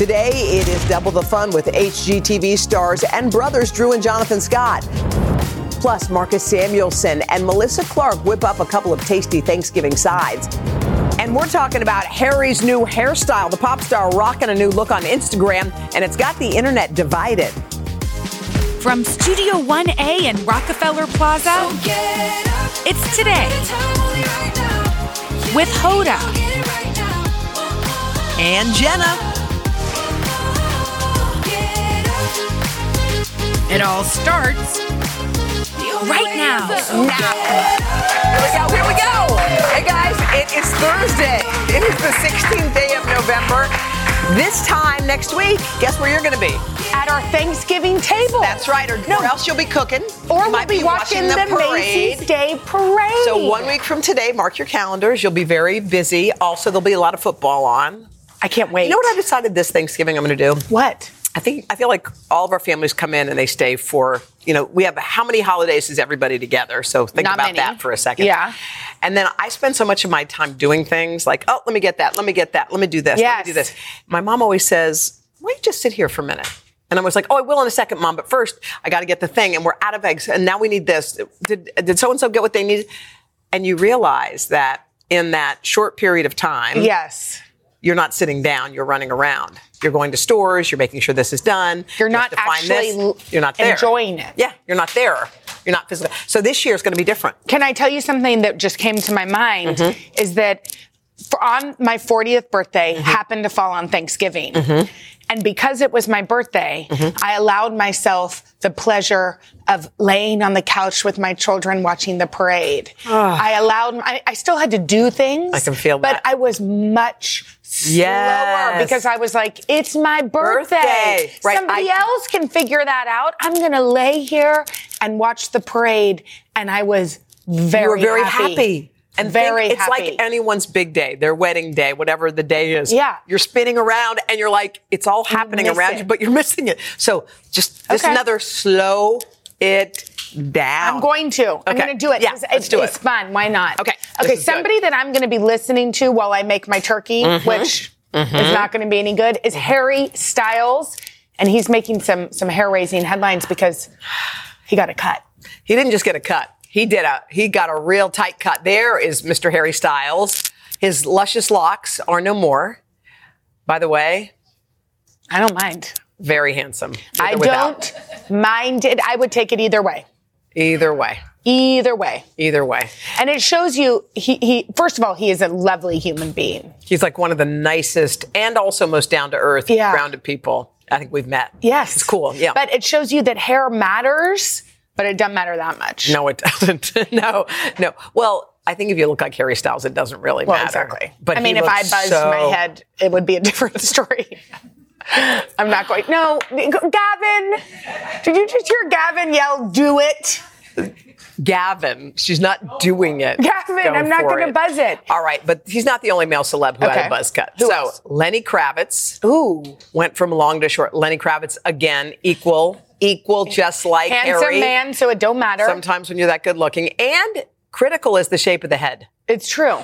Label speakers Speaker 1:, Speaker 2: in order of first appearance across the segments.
Speaker 1: Today, it is double the fun with HGTV stars and brothers Drew and Jonathan Scott. Plus, Marcus Samuelsson and Melissa Clark whip up a couple of tasty Thanksgiving sides. And we're talking about Harry's new hairstyle. The pop star rocking a new look on Instagram, and it's got the internet divided.
Speaker 2: From Studio 1A in Rockefeller Plaza, it's today with Hoda
Speaker 1: and Jenna.
Speaker 2: It all starts right now.
Speaker 1: Now. Here we go, here we go. Hey guys, it is Thursday. It is the 16th day of November. This time next week, guess where you're going to be?
Speaker 3: At our Thanksgiving table.
Speaker 1: That's right, or,
Speaker 3: No.
Speaker 1: or else you'll be cooking.
Speaker 3: Or
Speaker 1: You
Speaker 3: we'll
Speaker 1: might
Speaker 3: be, watching, the, Macy's Day Parade.
Speaker 1: So one week from today, mark your calendars. You'll be very busy. Also, there'll be a lot of football on.
Speaker 3: I can't wait.
Speaker 1: You know what I decided this Thanksgiving I'm going to do?
Speaker 3: What?
Speaker 1: I think I feel like all of our families come in and they stay for you know we have how many holidays is everybody together? So think
Speaker 3: Not
Speaker 1: about
Speaker 3: many.
Speaker 1: that for a second.
Speaker 3: Yeah.
Speaker 1: And then I spend so much of my time doing things like oh let me get that, let me get that, let me do this, let me do this. My mom always says, "Why don't you just sit here for a minute?" And I was like, "Oh, I will in a second, mom, but first I got to get the thing, and we're out of eggs, and now we need this. Did did so and so get what they needed?" And you realize that in that short period of time,
Speaker 3: Yes.
Speaker 1: You're not sitting down, you're running around. You're going to stores, you're making sure this is done.
Speaker 3: You're
Speaker 1: You
Speaker 3: not actually
Speaker 1: this. you're not there.
Speaker 3: enjoying it.
Speaker 1: Yeah, you're not there. You're not physical. So this year is going to be different.
Speaker 3: Can I tell you something that just came to my mind?
Speaker 1: Mm-hmm.
Speaker 3: Is that for on my 40th birthday
Speaker 1: Mm-hmm.
Speaker 3: happened to fall on Thanksgiving. And because it was my birthday,
Speaker 1: Mm-hmm.
Speaker 3: I allowed myself the pleasure of laying on the couch with my children watching the parade. I allowed, I, I still had to do things.
Speaker 1: I can feel
Speaker 3: But
Speaker 1: that.
Speaker 3: I was much slower
Speaker 1: Yes.
Speaker 3: because I was like, it's my birthday.
Speaker 1: Birthday. Right,
Speaker 3: Somebody
Speaker 1: I-
Speaker 3: else can figure that out. I'm going to lay here and watch the parade. And I was very,
Speaker 1: you were very
Speaker 3: happy.
Speaker 1: happy. And
Speaker 3: very
Speaker 1: think it's
Speaker 3: happy.
Speaker 1: like anyone's big day, their wedding day, whatever the day is.
Speaker 3: Yeah.
Speaker 1: You're spinning around and you're like, it's all happening around
Speaker 3: it.
Speaker 1: you, but you're missing it. So just this
Speaker 3: Okay.
Speaker 1: another slow it down.
Speaker 3: I'm going to.
Speaker 1: Okay.
Speaker 3: I'm going to do it.
Speaker 1: Yeah,
Speaker 3: 'cause
Speaker 1: let's do it.
Speaker 3: It's fun. Why not?
Speaker 1: Okay,
Speaker 3: Okay.
Speaker 1: is good.
Speaker 3: Somebody that I'm going to be listening to while I make my turkey,
Speaker 1: Mm-hmm.
Speaker 3: which is not going to be any good, is Harry Styles, and he's making some some hair raising headlines because he got a cut.
Speaker 1: He didn't just get a cut. He did a he got a real tight cut. There is Mr. Harry Styles. His luscious locks are no more. By the way,
Speaker 3: I don't mind.
Speaker 1: Very handsome.
Speaker 3: I
Speaker 1: without.
Speaker 3: don't mind it. I would take it either way.
Speaker 1: Either way.
Speaker 3: Either way.
Speaker 1: Either way.
Speaker 3: And it shows you he, he first of all, he is a lovely human being.
Speaker 1: He's like one of the nicest and also most down to earth,
Speaker 3: Yeah.
Speaker 1: grounded people I think we've met.
Speaker 3: Yes.
Speaker 1: It's cool. Yeah.
Speaker 3: But it shows you that hair matters, but it doesn't matter that much.
Speaker 1: no, it doesn't. no, no. Well, I think if you look like Harry Styles, it doesn't really
Speaker 3: Well,
Speaker 1: matter.
Speaker 3: exactly.
Speaker 1: But
Speaker 3: I mean, if I buzzed
Speaker 1: so-
Speaker 3: my head, it would be a different story. I'm not going. No, Gavin. Did you just hear Gavin yell, "Do it"?
Speaker 1: Gavin, she's not doing it.
Speaker 3: Gavin,
Speaker 1: Go
Speaker 3: I'm not going to buzz it.
Speaker 1: All right, but he's not the only male celeb who had a buzz cut.
Speaker 3: Who
Speaker 1: so
Speaker 3: else?
Speaker 1: Lenny Kravitz
Speaker 3: Ooh,
Speaker 1: went from long to short. Lenny Kravitz again, equal, equal, just like
Speaker 3: handsome
Speaker 1: Harry.
Speaker 3: man, so it don't matter.
Speaker 1: Sometimes when you're that good looking, and critical is the shape of the head
Speaker 3: It's true.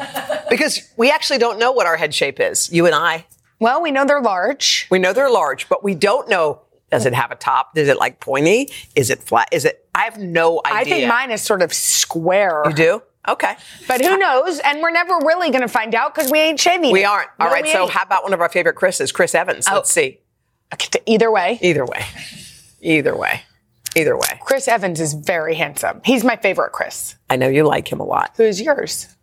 Speaker 1: because we actually don't know what our head shape is. You and I,
Speaker 3: Well, we know they're large.
Speaker 1: we know they're large, but we don't know. Does it have a top? Is it like pointy? Is it flat? Is it? I have no idea.
Speaker 3: I think mine is sort of square.
Speaker 1: You do? Okay.
Speaker 3: But who knows? And we're never really going to find out because we ain't shaving.
Speaker 1: We aren't. All
Speaker 3: No,
Speaker 1: right. So
Speaker 3: ain't.
Speaker 1: how about one of our favorite Chris's, Chris Evans? Let's oh. see.
Speaker 3: Okay, Either way,
Speaker 1: Either way. Either way. Either way.
Speaker 3: Chris Evans is very handsome. He's my favorite Chris.
Speaker 1: I know you like him a lot.
Speaker 3: Who's yours?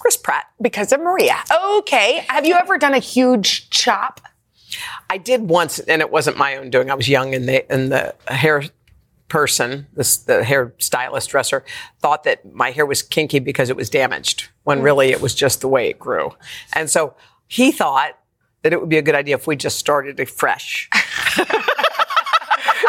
Speaker 1: Chris Pratt.
Speaker 3: Because of Maria. Okay. Have you ever done a huge chop?
Speaker 1: I did once, and it wasn't my own doing. I was young, and the and the hair person, this the hair stylist dresser, thought that my hair was kinky because it was damaged, when mm. really it was just the way it grew. And so he thought that it would be a good idea if we just started it fresh.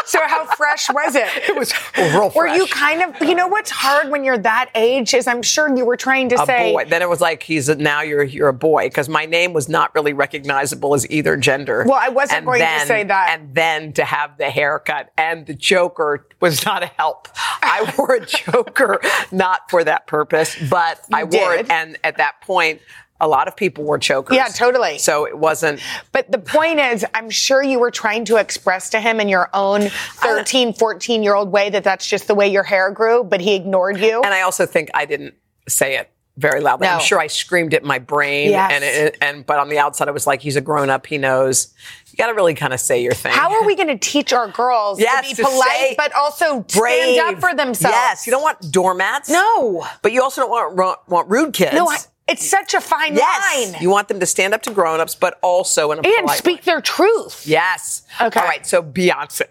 Speaker 3: So how fresh was it?
Speaker 1: It was real fresh.
Speaker 3: Were you kind of, you know what's hard when you're that age is I'm sure you were trying to
Speaker 1: a
Speaker 3: say,
Speaker 1: boy. Then it was like he's a, now you're you're a boy because my name was not really recognizable as either gender.
Speaker 3: Well, I wasn't going to say that.
Speaker 1: And then to have the haircut and the Joker was not a help. I wore a Joker not for that purpose, but I wore it. And at that point, a lot of people wore chokers.
Speaker 3: Yeah, totally.
Speaker 1: So it wasn't.
Speaker 3: But the point is, I'm sure you were trying to express to him in your own 13, 14 year old way that that's just the way your hair grew, but he ignored you.
Speaker 1: And I also think I didn't say it very loudly.
Speaker 3: No.
Speaker 1: I'm sure I screamed it in my brain.
Speaker 3: Yes.
Speaker 1: And, it, and but on the outside, I was like, he's a grown up. He knows. You got to really kind of say your thing.
Speaker 3: How are we going to teach our girls
Speaker 1: Yes,
Speaker 3: to
Speaker 1: to
Speaker 3: be polite,
Speaker 1: say
Speaker 3: but also
Speaker 1: brave
Speaker 3: stand up for themselves?
Speaker 1: Yes, you don't want doormats.
Speaker 3: No.
Speaker 1: but you also don't want want, want rude kids.
Speaker 3: No, I, it's such a fine
Speaker 1: yes,
Speaker 3: line.
Speaker 1: you want them to stand up to grown-ups, but also in a
Speaker 3: and speak
Speaker 1: way.
Speaker 3: their truth.
Speaker 1: Yes.
Speaker 3: Okay.
Speaker 1: All right. So Beyonce.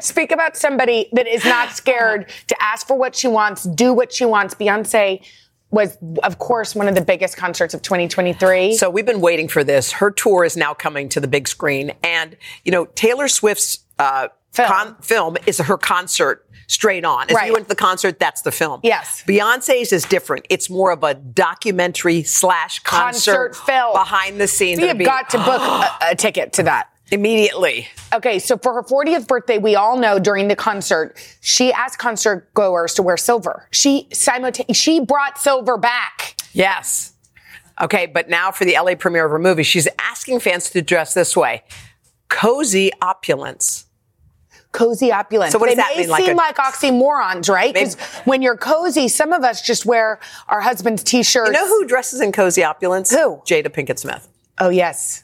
Speaker 3: Speak about somebody that is not scared to ask for what she wants, do what she wants. Beyonce was, of course, one of the biggest concerts of 2023.
Speaker 1: So we've been waiting for this. Her tour is now coming to the big screen, and you know Taylor Swift's uh,
Speaker 3: Film.
Speaker 1: con- film is her concert straight on. If
Speaker 3: Right.
Speaker 1: you went to the concert, that's the film.
Speaker 3: Yes.
Speaker 1: Beyonce's is different. It's more of a documentary slash concert,
Speaker 3: Concert film.
Speaker 1: behind the scenes.
Speaker 3: we have
Speaker 1: be-
Speaker 3: got to book a, a ticket to that.
Speaker 1: immediately.
Speaker 3: Okay, so for her 40th birthday, we all know during the concert, she asked concert goers to wear silver. She simultaneously she brought silver back.
Speaker 1: Yes. Okay, but now for the LA premiere of her movie, she's asking fans to dress this way: cozy opulence.
Speaker 3: Cozy opulence.
Speaker 1: So what does
Speaker 3: they
Speaker 1: that
Speaker 3: may
Speaker 1: mean, like
Speaker 3: seem
Speaker 1: a-
Speaker 3: like oxymorons, right? Because when you're cozy, some of us just wear our husband's t-shirts.
Speaker 1: You know who dresses in cozy opulence?
Speaker 3: Who?
Speaker 1: Jada Pinkett Smith.
Speaker 3: Oh yes.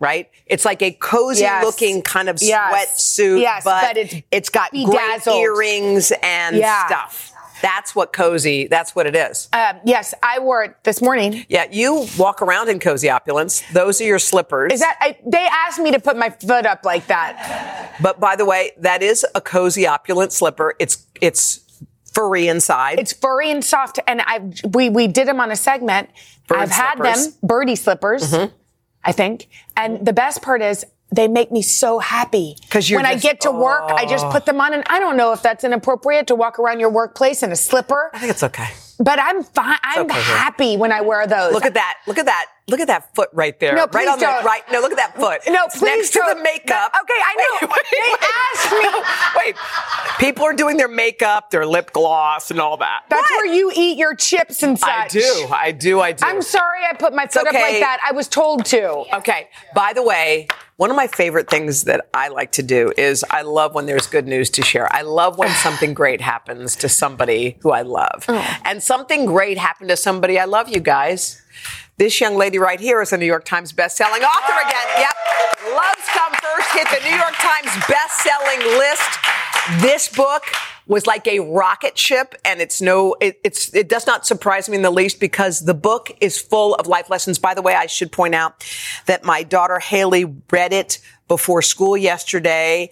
Speaker 1: right? It's like a cozy
Speaker 3: Yes.
Speaker 1: looking kind of
Speaker 3: Yes.
Speaker 1: sweatsuit,
Speaker 3: Yes,
Speaker 1: but,
Speaker 3: but it's
Speaker 1: it's got great earrings and
Speaker 3: Yeah.
Speaker 1: stuff. That's what cozy. That's what it is.
Speaker 3: Um, yes, I wore it this morning.
Speaker 1: yeah, you walk around in cozy opulence. Those are your slippers.
Speaker 3: Is that I, they asked me to put my foot up like that?
Speaker 1: But by the way, that is a cozy opulent slipper. It's it's furry inside.
Speaker 3: It's furry and soft, and I we we did them on a segment.
Speaker 1: Bird
Speaker 3: I've had
Speaker 1: slippers. Mm-hmm.
Speaker 3: them, birdie slippers, I think. And the best part is they make me so happy
Speaker 1: 'Cause you're
Speaker 3: when I get to work, I just put them on, and I don't know if that's inappropriate to walk around your workplace in a slipper,
Speaker 1: I think it's okay.
Speaker 3: but I'm fine. I'm
Speaker 1: okay.
Speaker 3: happy when I wear those.
Speaker 1: Look at that. Look at that. Look at that foot right there.
Speaker 3: No,
Speaker 1: right
Speaker 3: please
Speaker 1: on
Speaker 3: don't.
Speaker 1: the right. No, look at that foot.
Speaker 3: No,
Speaker 1: It's
Speaker 3: please
Speaker 1: next to
Speaker 3: don't.
Speaker 1: the makeup.
Speaker 3: Okay, I know. They asked me-
Speaker 1: wait, people are doing their makeup, their lip gloss, and all that.
Speaker 3: That's
Speaker 1: What?
Speaker 3: where you eat your chips and such.
Speaker 1: I do. I do. I do.
Speaker 3: I'm sorry I put my foot up like that. I was told to.
Speaker 1: Okay. By the way, one of my favorite things that I like to do is I love when there's good news to share. I love when something great happens to somebody who I love.
Speaker 3: Oh.
Speaker 1: And something great happened to somebody I love, you guys. This young lady right here is a New York Times bestselling author again. Yep. Love Comes First hit the New York Times bestselling list. This book was like a rocket ship and it's no it, it's it does not surprise me in the least because the book is full of life lessons. By the way i should point out that my daughter haley read it before school yesterday.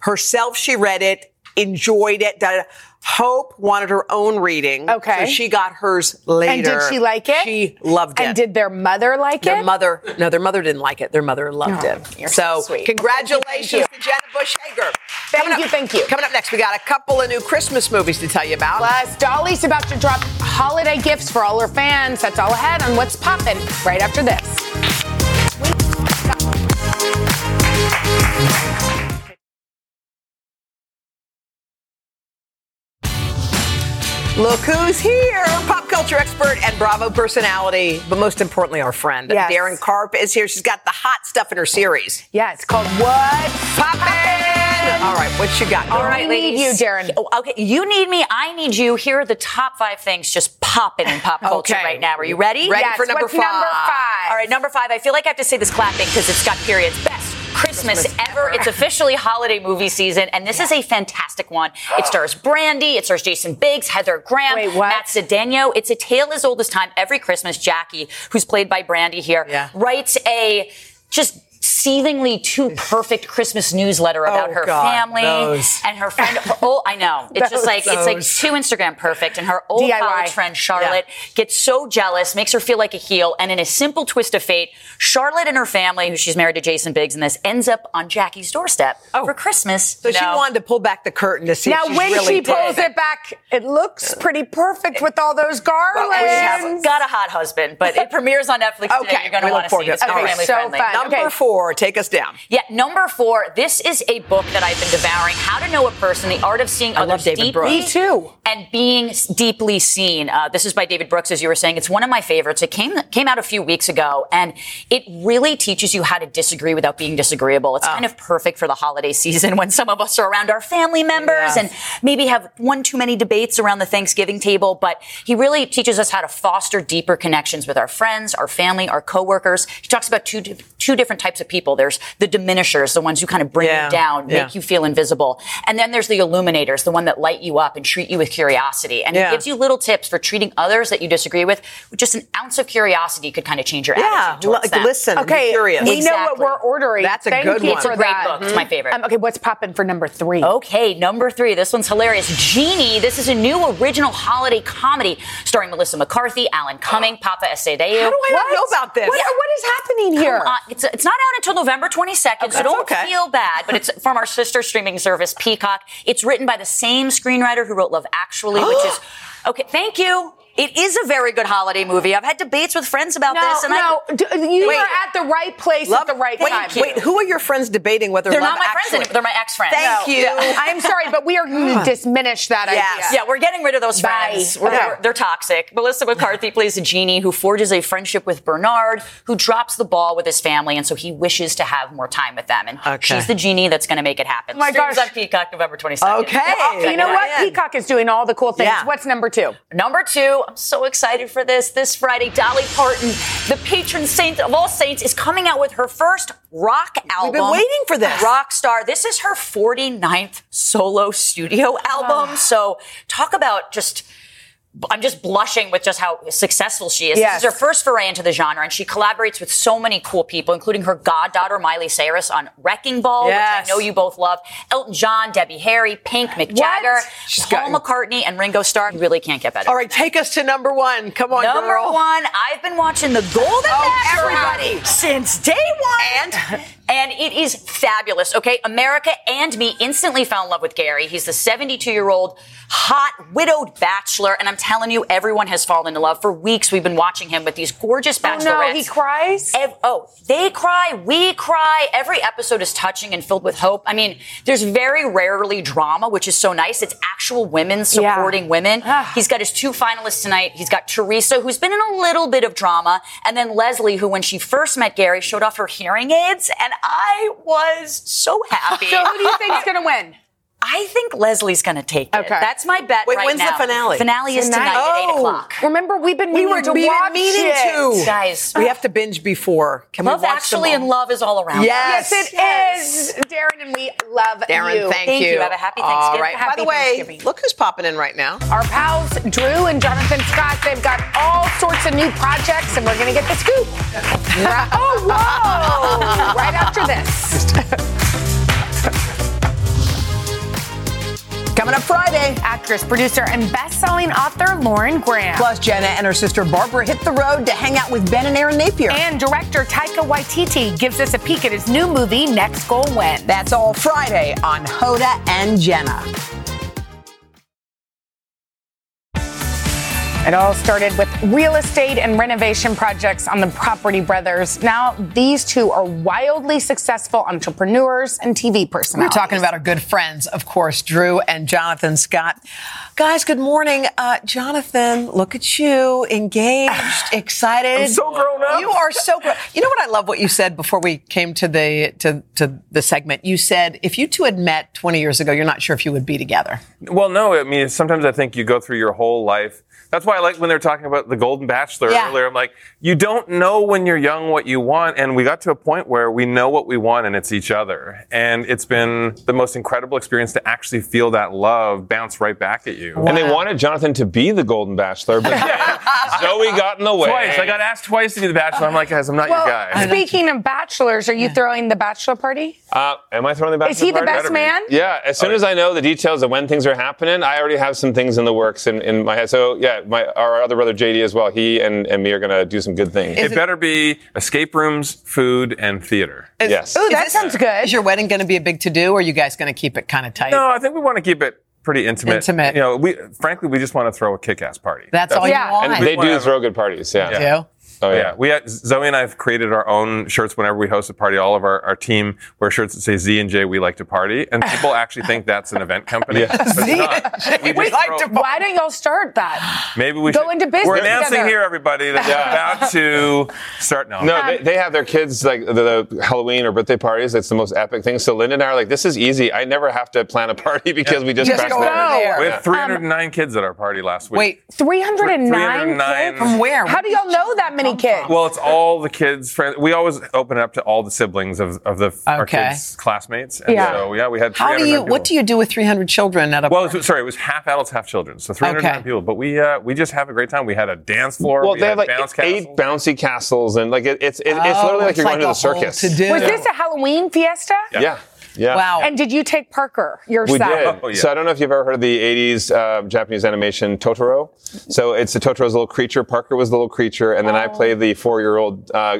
Speaker 1: Herself she read it enjoyed it da- da- hope wanted her own reading
Speaker 3: Okay.
Speaker 1: so she got hers later
Speaker 3: And did she like it?
Speaker 1: she loved it
Speaker 3: And did their mother like
Speaker 1: their
Speaker 3: it?
Speaker 1: Their mother no their mother didn't like it their mother loved
Speaker 3: Oh,
Speaker 1: it so
Speaker 3: so
Speaker 1: congratulations
Speaker 3: Thank
Speaker 1: to jenna bush hager
Speaker 3: Thank you, thank you.
Speaker 1: Coming up next, we got a couple of new Christmas movies to tell you about.
Speaker 3: Plus, Dolly's about to drop holiday gifts for all her fans. That's all ahead on What's Poppin' right after this.
Speaker 1: Look who's here! Pop culture expert and Bravo personality, but most importantly, our friend.
Speaker 3: Yes.
Speaker 1: Daryn Carp is here. She's got the hot stuff in her series.
Speaker 3: Yeah, it's called What's
Speaker 1: Poppin'! All right, what you got?
Speaker 3: All
Speaker 1: girl?
Speaker 3: right, need you, Darren.
Speaker 4: Oh, okay, you need me. I need you. Here are the top five things just popping in pop culture
Speaker 1: Okay.
Speaker 4: right now. Are you ready?
Speaker 1: Ready
Speaker 3: Yes,
Speaker 1: for number
Speaker 3: what's
Speaker 1: five.
Speaker 3: number five?
Speaker 4: All right, number five. I feel like I have to say this clapping because it's got periods. Best Christmas, ever. It's officially holiday movie season, and this is a fantastic one. It stars Brandy, it stars Jason Biggs, Heather Graham,
Speaker 3: Wait?
Speaker 4: Matt Cedeno. It's a tale as old as time. Every Christmas, Jackie, who's played by Brandy here,
Speaker 1: Yeah.
Speaker 4: writes a just seethingly too perfect Christmas newsletter about
Speaker 1: Oh,
Speaker 4: her
Speaker 1: God,
Speaker 4: family
Speaker 1: those.
Speaker 4: and her friend. her old, I know it's just like it's like too Instagram perfect, and her old
Speaker 3: DIY.
Speaker 4: college friend Charlotte gets so jealous, makes her feel like a heel, and in a simple twist of fate, Charlotte and her family, who she's married to Jason Biggs in this, ends up on Jackie's doorstep oh. for Christmas.
Speaker 1: So she wanted to pull back the curtain to see
Speaker 3: Now, when
Speaker 1: really
Speaker 3: she pulls
Speaker 1: dead.
Speaker 3: it back, it looks pretty perfect with all those garlands.
Speaker 4: Got a hot husband, but it premieres on Netflix today.
Speaker 1: Okay,
Speaker 4: You're going to want to see it. It's
Speaker 1: Okay,
Speaker 4: family
Speaker 3: so
Speaker 4: friendly.
Speaker 3: fun.
Speaker 1: Number
Speaker 3: Okay.
Speaker 1: four, four. Take us down.
Speaker 4: Yeah, number four. This is a book that I've been devouring. How to Know a Person: The Art of Seeing
Speaker 1: I love
Speaker 4: Others
Speaker 1: David
Speaker 4: Deeply.
Speaker 1: Brooks.
Speaker 3: Me too.
Speaker 4: And being deeply seen. Uh, this is by David Brooks, as you were saying. It's one of my favorites. It came came out a few weeks ago, and it really teaches you how to disagree without being disagreeable.
Speaker 1: Oh.
Speaker 4: It's kind of perfect for the holiday season when some of us are around our family members
Speaker 1: Yes.
Speaker 4: and maybe have one too many debates around the Thanksgiving table. But he really teaches us how to foster deeper connections with our friends, our family, our coworkers. He talks about two two different types of people. There's the diminishers, the ones who kind of bring
Speaker 1: Yeah.
Speaker 4: you down,
Speaker 1: Yeah.
Speaker 4: make you feel invisible, and then there's the illuminators, the one that light you up and treat you with curiosity. And
Speaker 1: Yeah.
Speaker 4: he gives you little tips for treating others that you disagree with. With just an ounce of curiosity could kind of change your
Speaker 1: Yeah,
Speaker 4: attitude towards
Speaker 1: like,
Speaker 4: them.
Speaker 1: listen, be
Speaker 3: Okay,
Speaker 1: curious.
Speaker 3: we know what we're ordering.
Speaker 1: That's a
Speaker 3: Thank
Speaker 1: good
Speaker 3: you
Speaker 1: one.
Speaker 4: It's a great
Speaker 3: that.
Speaker 4: book. It's my favorite.
Speaker 3: Um, okay, what's popping for number three?
Speaker 4: Okay, number three. This one's hilarious. Genie. This is a new original holiday comedy starring Melissa McCarthy, Alan Cumming, Paapa Essiedu.
Speaker 1: How do I not know about this?
Speaker 3: What, what is happening here?
Speaker 4: Uh, it's, it's not out until November 22nd, so
Speaker 1: That's
Speaker 4: don't
Speaker 1: okay.
Speaker 4: feel bad. But it's from our sister streaming service, Peacock. It's written by the same screenwriter who wrote Love Actually, which is okay. Thank you. It is a very good holiday movie. I've had debates with friends about
Speaker 3: no,
Speaker 4: this, and
Speaker 3: no,
Speaker 4: I.
Speaker 3: you
Speaker 1: Wait.
Speaker 3: are at the right place
Speaker 1: Love-
Speaker 3: at the right
Speaker 1: wait,
Speaker 3: time.
Speaker 1: Wait, who are your friends debating whether
Speaker 4: They're not my
Speaker 1: Actually-
Speaker 4: friends anymore. They're my ex-friends.
Speaker 1: Thank
Speaker 4: No.
Speaker 1: you.
Speaker 3: Yeah, I'm sorry, but we are going to diminish that
Speaker 1: Yes.
Speaker 3: idea.
Speaker 4: Yeah, we're getting rid of those
Speaker 3: Bye.
Speaker 4: friends. We're-
Speaker 3: Okay.
Speaker 4: They're, they're toxic. Melissa McCarthy plays a genie who forges a friendship with Bernard, who drops the ball with his family, and so he wishes to have more time with them. And
Speaker 1: Okay.
Speaker 4: she's the genie that's going to make it happen.
Speaker 3: Oh my
Speaker 4: Streams
Speaker 3: gosh.
Speaker 4: on Peacock November 22nd.
Speaker 1: Okay.
Speaker 3: Oh, you know what? Peacock is doing all the cool things.
Speaker 1: Yeah.
Speaker 3: What's number two?
Speaker 4: Number two, I'm so excited for this. This Friday, Dolly Parton, the patron saint of all saints, is coming out with her first rock album.
Speaker 1: been waiting for this.
Speaker 4: Rock star. This is her 49th solo studio album. Ah. So talk about just. I'm just blushing with just how successful she is.
Speaker 3: Yes.
Speaker 4: This is her first foray into the genre, and she collaborates with so many cool people, including her goddaughter Miley Cyrus on Wrecking Ball,
Speaker 1: Yes.
Speaker 4: which I know you both love. Elton John, Debbie Harry, Pink, Mick Jagger, Paul McCartney, and Ringo Starr. You really can't get better.
Speaker 1: All right, take us to number one. Come on,
Speaker 4: Number
Speaker 1: girl.
Speaker 4: one, I've been watching The Golden
Speaker 1: Oh, everybody.
Speaker 4: since day one.
Speaker 1: And?
Speaker 4: And it is fabulous. Okay, America and me instantly fell in love with Gary. He's the 72 year old hot widowed bachelor, and I'm telling you, everyone has fallen in love. For weeks, we've been watching him with these gorgeous
Speaker 3: Oh,
Speaker 4: bachelorettes.
Speaker 3: no, he cries?
Speaker 4: Ev- oh, they cry, we cry. Every episode is touching and filled with hope. I mean, there's very rarely drama, which is so nice. It's actual women supporting women.
Speaker 3: Ah.
Speaker 4: He's got his two finalists tonight. He's got Teresa, who's been in a little bit of drama, and then Leslie, who, when she first met Gary, showed off her hearing aids, and I was so happy.
Speaker 3: So who do you think is going to win?
Speaker 4: I think Leslie's going to take it.
Speaker 3: Okay.
Speaker 4: That's my bet
Speaker 1: Wait,
Speaker 4: right
Speaker 1: when's the
Speaker 4: now.
Speaker 1: finale?
Speaker 4: Finale is
Speaker 3: Tonight.
Speaker 4: tonight at
Speaker 1: Oh.
Speaker 4: 8 o'clock.
Speaker 3: Remember, we've been
Speaker 1: We
Speaker 3: meaning
Speaker 1: were
Speaker 3: to
Speaker 1: we've
Speaker 3: watch
Speaker 1: meaning
Speaker 3: it.
Speaker 1: to.
Speaker 4: Guys.
Speaker 1: we have to binge before. Can
Speaker 4: Love
Speaker 1: we watch
Speaker 4: Actually
Speaker 1: them
Speaker 4: and? Love is all around.
Speaker 1: Yes.
Speaker 3: Yes, it is, Daryn, and we love
Speaker 1: Daryn,
Speaker 3: you.
Speaker 1: thank,
Speaker 4: Thank you. Have a happy
Speaker 1: All
Speaker 4: Thanksgiving.
Speaker 1: right. By the way, look who's popping in right now.
Speaker 3: Our pals, Drew and Jonathan Scott, they've got all sorts of new projects, and we're going to get the scoop. Oh, whoa! right after this.
Speaker 1: Up Friday.
Speaker 3: Actress, producer, and best-selling author Lauren Graham.
Speaker 1: Plus, Jenna and her sister Barbara hit the road to hang out with Ben and Erin Napier.
Speaker 3: and director Taika Waititi gives us a peek at his new movie, Next Goal Wins.
Speaker 1: That's all Friday on Hoda and Jenna.
Speaker 3: It all started with real estate and renovation projects on the Property Brothers. Now, these two are wildly successful entrepreneurs and TV personalities.
Speaker 1: We're talking about our good friends, of course, Drew and Jonathan Scott. Guys, good morning. Uh, Jonathan, look at you, engaged, excited.
Speaker 5: I'm so grown up.
Speaker 1: You are so grown. You know what I love what you said before we came to the to, to the segment. You said if you two had met 20 years ago, you're not sure if you would be together.
Speaker 5: Well, no, I mean, sometimes I think you go through your whole life. That's why I like when they're talking about the Golden Bachelor
Speaker 1: Yeah.
Speaker 5: earlier. I'm like, you don't know when you're young what you want. And we got to a point where we know what we want and it's each other. And it's been the most incredible experience to actually feel that love bounce right back at you.
Speaker 6: And they wanted Jonathan to be the Golden Bachelor, but then Zooey got in the way.
Speaker 5: Twice. I got asked twice to be the Bachelor. I'm like, guys, I'm not
Speaker 3: well,
Speaker 5: your guy.
Speaker 3: speaking of bachelors, are you throwing the bachelor party?
Speaker 6: Uh, am I throwing the bachelor party?
Speaker 3: Is he the
Speaker 6: party?
Speaker 3: best
Speaker 5: Better be.
Speaker 3: man?
Speaker 6: Yeah, as soon as I know the details of when things are happening, I already have some things in the works in, in my head. So yeah, my our other brother JD as well. He and, and me are gonna do some good things.
Speaker 5: it better be escape rooms, food, and theater.
Speaker 6: yes.
Speaker 3: Oh, that
Speaker 1: this-
Speaker 3: sounds good.
Speaker 1: Is your wedding going to be a big to do, or are you guys going to keep it kind of tight?
Speaker 5: No, I think we want to keep it pretty intimate.
Speaker 1: Intimate.
Speaker 5: You know, we frankly we just want to throw a kick-ass party.
Speaker 1: That's all
Speaker 3: Yeah.
Speaker 1: you want.
Speaker 6: and they do throw good parties. Yeah.
Speaker 5: Yeah.
Speaker 1: Do.
Speaker 6: Oh,
Speaker 5: yeah.
Speaker 6: yeah.
Speaker 5: We had, Zooey and I have created our own shirts whenever we host a party. All of our, our team wear shirts that say Z and J, we like to party. And people actually think that's an event company. But it's
Speaker 7: Z and J, we
Speaker 5: just
Speaker 7: like
Speaker 5: throw-
Speaker 7: to party.
Speaker 3: Why don't y'all start that?
Speaker 5: Maybe we
Speaker 3: Go
Speaker 5: should-
Speaker 3: into business
Speaker 5: We're announcing
Speaker 3: together.
Speaker 5: here, everybody, that we're about to start. No,
Speaker 6: No, they, they have their kids like the, the Halloween or birthday parties. It's the most epic thing. So Linda and I are like, this is easy. I never have to plan a party because we just,
Speaker 7: Just
Speaker 6: press
Speaker 7: go
Speaker 6: the
Speaker 7: there.
Speaker 5: we
Speaker 3: Um,
Speaker 5: have 309 kids at our party last week.
Speaker 7: Wait,
Speaker 3: 309
Speaker 5: 309
Speaker 3: kids?
Speaker 7: from where?
Speaker 3: How do y'all know that many kids?
Speaker 5: Well, it's all the kids' friends. We always open it up to all the siblings of, of the our kids' classmates. And
Speaker 3: Yeah.
Speaker 5: so yeah, we had.
Speaker 7: How do
Speaker 5: 309
Speaker 7: you? What do you do with 300 children at a?
Speaker 5: Well, it was- sorry, it was half adults, half children. So 300
Speaker 7: Okay.
Speaker 5: people. But we uh, we just have a great time. We had a dance floor.
Speaker 6: Well,
Speaker 5: we
Speaker 6: they
Speaker 5: had
Speaker 6: have like
Speaker 5: bounce
Speaker 6: eight
Speaker 5: castles.
Speaker 6: bouncy castles, and like it, it's it, it's
Speaker 7: Oh,
Speaker 6: literally like you're going to the circus.
Speaker 7: to-do.
Speaker 3: Was this a Halloween fiesta?
Speaker 6: Yeah, yeah.
Speaker 7: Wow.
Speaker 3: And did you take Parker, your
Speaker 6: We did.
Speaker 5: Oh, yeah.
Speaker 6: So I don't know if you've ever heard of the 80s uh, Japanese animation Totoro. So it's the Totoro's little creature. Parker was the little creature, and then I play the four-year-old uh,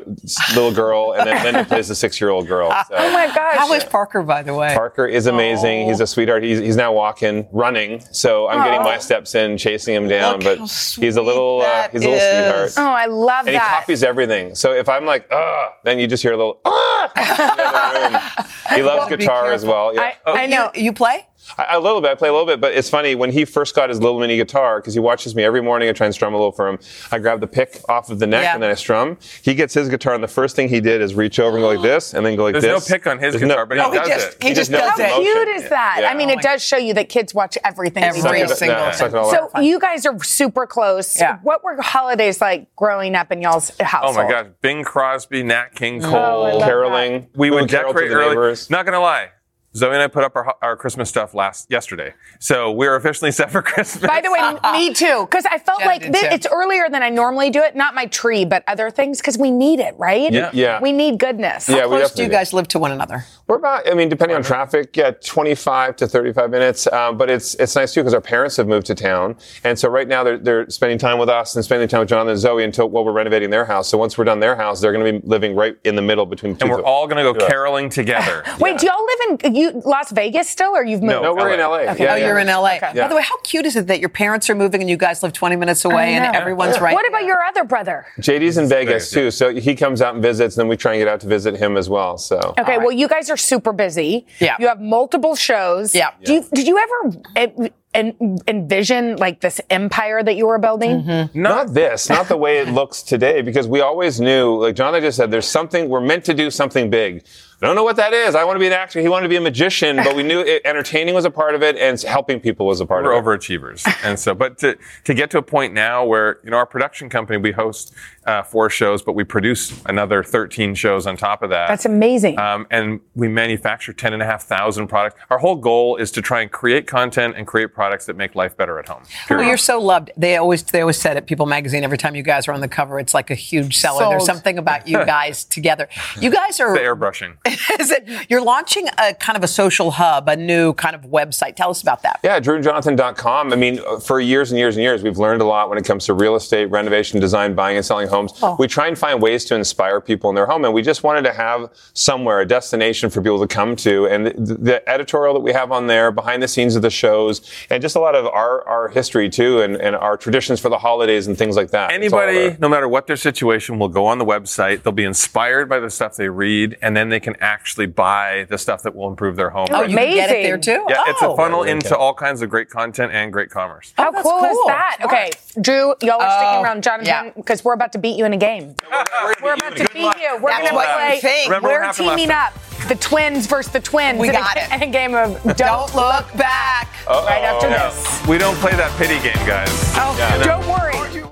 Speaker 6: little girl, and then Linda plays the six-year-old girl. So
Speaker 3: Oh my gosh.
Speaker 7: How is Parker, by the way?
Speaker 6: Parker is amazing. He's a sweetheart. He's, he's now walking, running. So I'm getting my steps in, chasing him down.
Speaker 7: Look
Speaker 6: but
Speaker 7: how
Speaker 6: he's a little, uh, he's a little
Speaker 7: that
Speaker 6: sweetheart.
Speaker 7: is.
Speaker 3: Oh, I love
Speaker 6: And he copies everything. So if I'm like, ah, then you just hear a little, ah, in the other room. He loves
Speaker 7: Be
Speaker 6: guitar as well. Yeah.
Speaker 3: I, oh, I know.
Speaker 7: You, you play?
Speaker 6: I, a little bit. I play a little bit, but it's funny when he first got his little mini guitar because he watches me every morning. I try and strum a little for him. I grab the pick off of the neck
Speaker 7: Yeah.
Speaker 6: and then I strum. He gets his guitar, and the first thing he did is reach over and go like this, and then go like
Speaker 5: There's
Speaker 6: this.
Speaker 5: no pick on his
Speaker 6: There's
Speaker 5: guitar, but he
Speaker 7: Oh, he
Speaker 5: does
Speaker 7: just-
Speaker 5: it.
Speaker 7: he just
Speaker 6: knows
Speaker 7: does
Speaker 6: the
Speaker 7: it.
Speaker 3: How cute is that?
Speaker 6: Yeah.
Speaker 3: I mean, it does show you that kids watch everything
Speaker 7: Every
Speaker 3: we do.
Speaker 6: Suck it-
Speaker 7: single
Speaker 6: no,
Speaker 7: thing.
Speaker 6: suck it all
Speaker 3: So you guys are super close.
Speaker 7: Yeah.
Speaker 3: What were holidays like growing up in y'all's household?
Speaker 5: Oh my gosh, Bing Crosby, Nat King Cole,
Speaker 3: Oh, I love
Speaker 6: caroling.
Speaker 5: We would
Speaker 6: Food carol
Speaker 5: decorate
Speaker 6: the
Speaker 5: early.
Speaker 6: neighbors.
Speaker 5: Not gonna lie, Zooey and I put up our, our Christmas stuff last yesterday, so we're officially set for Christmas.
Speaker 3: By the way, me too. Because I felt
Speaker 7: Jen
Speaker 3: like
Speaker 7: did
Speaker 3: thi-
Speaker 7: too.
Speaker 3: it's earlier than I normally do it. Not my tree, but other things because we need it, right?
Speaker 5: Yeah.
Speaker 6: Yeah.
Speaker 3: We need goodness.
Speaker 6: Yeah, we
Speaker 7: How close do you guys live to one another?
Speaker 6: We're about, I mean, depending on traffic, yeah, 25 to 35 minutes. Um, but it's it's nice too because our parents have moved to town, and so right now they're they're spending time with us and spending time with Jonathan and Zooey until while we're renovating their house. So once we're done their house, they're going to be living right in the middle between. two
Speaker 5: and we're
Speaker 6: of-
Speaker 5: all gonna go
Speaker 6: Yeah.
Speaker 5: caroling together.
Speaker 3: Wait, do y'all live in you, Las Vegas still, or you've moved?
Speaker 6: No, we're in
Speaker 5: LA.
Speaker 6: LA.
Speaker 3: Okay.
Speaker 6: Yeah,
Speaker 7: oh,
Speaker 6: yeah.
Speaker 7: you're in LA.
Speaker 3: Okay.
Speaker 7: By the way, how cute is it that your parents are moving and you guys live 20 minutes away and
Speaker 3: know.
Speaker 7: everyone's right?
Speaker 3: What about your other brother?
Speaker 6: JD's in Vegas
Speaker 5: Vegas,
Speaker 6: too, so he comes out and visits, and then we try and get out to visit him as well. So
Speaker 3: Okay, well, you guys are super busy.
Speaker 7: Yeah.
Speaker 3: You have multiple shows.
Speaker 7: Yeah.
Speaker 3: Do you, did you ever en- en- envision like this empire that you were building?
Speaker 7: Mm-hmm.
Speaker 6: not this, not the way it looks today, because we always knew, like Jonathan just said, there's something we're meant to do something big. I don't know what that is. I want to be an actor. He wanted to be a magician, but we knew it, entertaining was a part of it, and helping people was a part
Speaker 5: we're
Speaker 6: of it.
Speaker 5: overachievers, and so, but to to get to a point now where you know our production company, we host uh, four shows, but we produce another 13 shows on top of that.
Speaker 3: That's amazing.
Speaker 5: Um, and we manufacture 10 and a half thousand products. Our whole goal is to try and create content and create products that make life better at home.
Speaker 7: Well, you're so loved. They always they always said at People Magazine every time you guys are on the cover, it's like a huge seller. There's something about you guys together. You guys are
Speaker 5: the airbrushing.
Speaker 7: is it you're launching a kind of a social hub, a new kind of website. Tell us about that.
Speaker 6: Yeah, drewjonathan.com. I mean, uh, for years and years and years, we've learned a lot when it comes to real estate, renovation, design, buying and selling homes.
Speaker 3: Oh.
Speaker 6: We try and find ways to inspire people in their home, and we just wanted to have somewhere, a destination for people to come to. And the, the editorial that we have on there, behind the scenes of the shows, and just a lot of our, our history too, and, and our traditions for the holidays and things like that.
Speaker 5: Anybody, no matter what their situation, will go on the website. They'll be inspired by the stuff they read, and then they can actually buy the stuff that will improve their home.
Speaker 7: Oh, you can get it there
Speaker 3: Amazing.
Speaker 7: too.
Speaker 5: yeah, it's a
Speaker 7: Oh.
Speaker 5: funnel into all kinds of great content and great commerce.
Speaker 3: How
Speaker 7: that's
Speaker 3: cool, is that?
Speaker 7: Smart.
Speaker 3: Okay, Drew, y'all are
Speaker 7: Oh,
Speaker 3: sticking around, Jonathan,
Speaker 7: yeah.
Speaker 3: because we're about to beat you in a game. We're about to beat
Speaker 5: luck.
Speaker 3: you. We're going to
Speaker 7: what
Speaker 3: play.
Speaker 7: you.
Speaker 5: Remember
Speaker 3: we're
Speaker 5: happened
Speaker 3: teaming up. The twins versus the twins.
Speaker 7: We
Speaker 3: in
Speaker 7: got
Speaker 3: a,
Speaker 7: it.
Speaker 3: in a game of Don't,
Speaker 7: Don't look back.
Speaker 3: right after
Speaker 5: Yeah.
Speaker 3: this.
Speaker 5: We don't play that pity game, guys.
Speaker 3: Oh,
Speaker 5: Yeah.
Speaker 3: don't worry.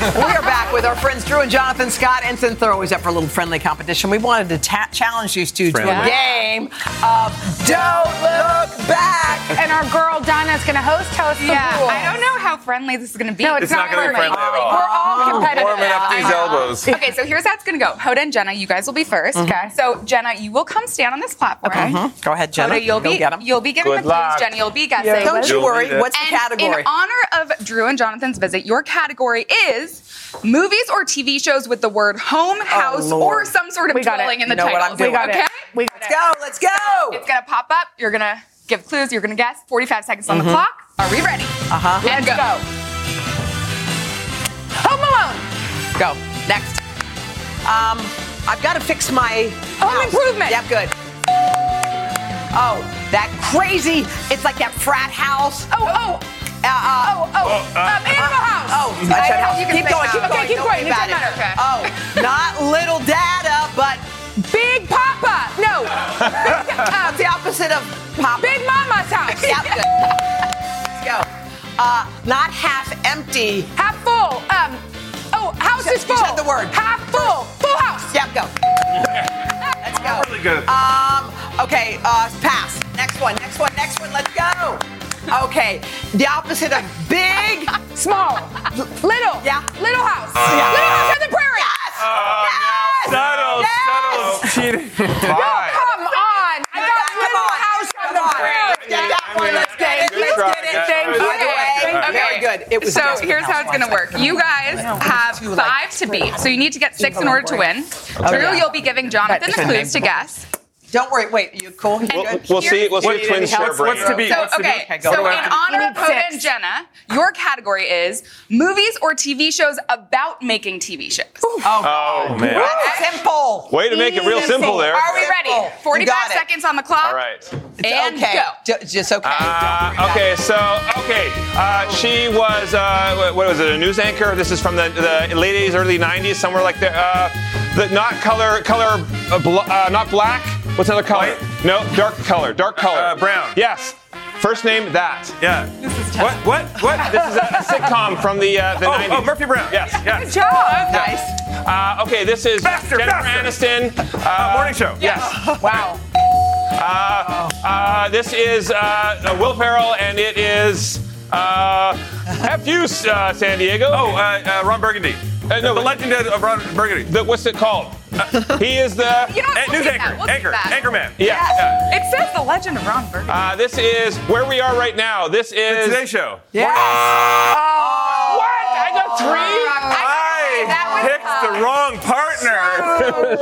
Speaker 7: We are back with our friends Drew and Jonathan Scott. And since they're always up for a little friendly competition, we wanted to ta- challenge these two to a game of Don't Look Back.
Speaker 3: And our girl Donna's going to host. host us the
Speaker 2: Yeah,
Speaker 3: rules.
Speaker 2: I don't know how friendly this is going to be.
Speaker 3: No, it's,
Speaker 5: It's not gonna be
Speaker 3: friendly.
Speaker 5: friendly at all.
Speaker 3: We're all competitive.
Speaker 5: Warming up these elbows.
Speaker 2: Okay, so here's how it's gonna go. Hoda and Jenna, you guys will be 1st
Speaker 3: Okay.
Speaker 2: So Jenna, you will come stand on this platform.
Speaker 7: Mhm. Go ahead, Jenna.
Speaker 2: Hoda, you'll
Speaker 7: Go
Speaker 2: be
Speaker 7: get 'em.
Speaker 2: you'll be giving
Speaker 6: Good
Speaker 2: the
Speaker 6: luck.
Speaker 2: clues. Jenna, you'll be guessing.
Speaker 7: Don't you worry.
Speaker 5: need it.
Speaker 7: What's the
Speaker 2: And
Speaker 7: category?
Speaker 2: in honor of Drew and Jonathan's visit, your category is movies or TV shows with the word home, house,
Speaker 7: Oh,
Speaker 2: or some sort of
Speaker 3: We
Speaker 2: dwelling in the
Speaker 7: You know what
Speaker 2: title.
Speaker 7: I'm doing.
Speaker 3: We got
Speaker 2: okay?
Speaker 3: it. We got
Speaker 7: Let's go. Let's go.
Speaker 2: It's gonna pop up. You're gonna give clues. You're gonna guess. 45 seconds on
Speaker 7: Mm-hmm.
Speaker 2: the clock. Are we ready?
Speaker 1: Uh huh.
Speaker 2: And
Speaker 3: Let's
Speaker 2: go.
Speaker 3: go. Home Alone.
Speaker 1: Go. Next. Um, I've got to fix my
Speaker 3: Home
Speaker 1: house.
Speaker 3: Improvement.
Speaker 1: Yep, good. Oh, that crazy. It's like that frat house.
Speaker 3: Oh, oh,
Speaker 1: Uh, uh,
Speaker 3: oh, oh. um, Animal House.
Speaker 1: Oh,
Speaker 2: I
Speaker 1: I said
Speaker 2: know
Speaker 1: house.
Speaker 2: you
Speaker 1: Keep going, keep
Speaker 2: house.
Speaker 1: going.
Speaker 3: Keep
Speaker 1: Don't
Speaker 3: going.
Speaker 1: worry
Speaker 3: It
Speaker 1: about
Speaker 3: doesn't
Speaker 1: it.
Speaker 3: matter.
Speaker 1: Oh, not little data, but
Speaker 3: Big Papa. No.
Speaker 1: it's the opposite of pop.
Speaker 3: Big Mama's house.
Speaker 1: Yep, good. Let's go. Uh, not half empty.
Speaker 3: Half full. Um. Oh, house
Speaker 1: You said-
Speaker 3: is full.
Speaker 1: you said the word.
Speaker 3: Half full. Full house.
Speaker 1: Yep, go. Let's go.
Speaker 5: Really good.
Speaker 1: Um, okay, uh, pass. Next one, next one, next one, let's go. Okay, the opposite of big.
Speaker 3: Small. Little.
Speaker 1: Yeah.
Speaker 3: Little house.
Speaker 1: Yeah.
Speaker 3: Little house on the prairie.
Speaker 1: Yes!
Speaker 5: Oh,
Speaker 1: yes!
Speaker 5: Subtle,
Speaker 1: Yes!
Speaker 5: subtle cheating. Bye.
Speaker 3: Come on. I got
Speaker 1: Come
Speaker 3: Little
Speaker 1: on,
Speaker 3: House on the prairie.
Speaker 1: Let's that one, let's get it, let's get it.
Speaker 3: Thank you.
Speaker 1: the way,
Speaker 3: Thank you.
Speaker 1: very good. It was
Speaker 2: So here's how it's going to work. You guys have five to beat, so you need to get six in order to win. Drew, you'll be giving Jonathan the clues to guess.
Speaker 1: Don't worry, wait, you cool?
Speaker 6: We'll, we'll see. We'll see
Speaker 5: What-
Speaker 6: twins share
Speaker 5: what's- what's
Speaker 6: brain.
Speaker 5: to be-
Speaker 2: So
Speaker 5: what's
Speaker 2: okay,
Speaker 1: Okay, go.
Speaker 2: so in honor of
Speaker 3: need
Speaker 2: Hoda and Jenna, your category is movies or TV shows about making TV shows.
Speaker 5: Oh, man.
Speaker 1: That's simple.
Speaker 6: Way to make it real
Speaker 1: Easy.
Speaker 6: simple there.
Speaker 2: Are we ready? 45 seconds on the clock.
Speaker 6: All right.
Speaker 1: It's
Speaker 2: And
Speaker 1: okay.
Speaker 2: go.
Speaker 1: Ju- Just okay.
Speaker 6: Uh, okay, so okay, uh, she was uh, what- what was it? A news anchor. This is from the, the late '80s, early '90s, somewhere like there. Uh, the not color, color, uh, bl- uh, not black. What's another color?
Speaker 5: White?
Speaker 6: No, dark color, dark color.
Speaker 5: Uh, brown.
Speaker 6: Yes. First name that.
Speaker 5: Yeah. This is tough. What? What? What?
Speaker 6: This is a sitcom from the uh, the
Speaker 5: Oh,
Speaker 6: 90s.
Speaker 5: oh, Murphy Brown.
Speaker 6: Yes.
Speaker 5: Yes.
Speaker 3: Job.
Speaker 1: Nice.
Speaker 6: Uh, okay, this is
Speaker 5: Faster,
Speaker 6: Jennifer
Speaker 5: faster.
Speaker 6: Aniston. Uh,
Speaker 5: Uh, morning show.
Speaker 6: Yes.
Speaker 3: Wow.
Speaker 6: Uh, uh, this is uh, Will Ferrell, and it is uh, F you, uh, San Diego.
Speaker 5: Oh, uh, uh, Ron Burgundy.
Speaker 6: Uh, no,
Speaker 5: the legend of Ron Burgundy.
Speaker 6: The, what's it called? he is the.
Speaker 2: You know what? We'll
Speaker 5: news
Speaker 2: take
Speaker 5: anchor.
Speaker 2: We'll take
Speaker 5: anchor.
Speaker 2: that.
Speaker 5: Anchorman.
Speaker 6: Yeah.
Speaker 2: It says the legend of Ron Burgundy.
Speaker 6: Uh, this is where we are right now. This is.
Speaker 5: Today Show.
Speaker 1: Yes.
Speaker 6: What? I got three.
Speaker 2: That
Speaker 5: I
Speaker 2: was
Speaker 5: picked the wrong partner.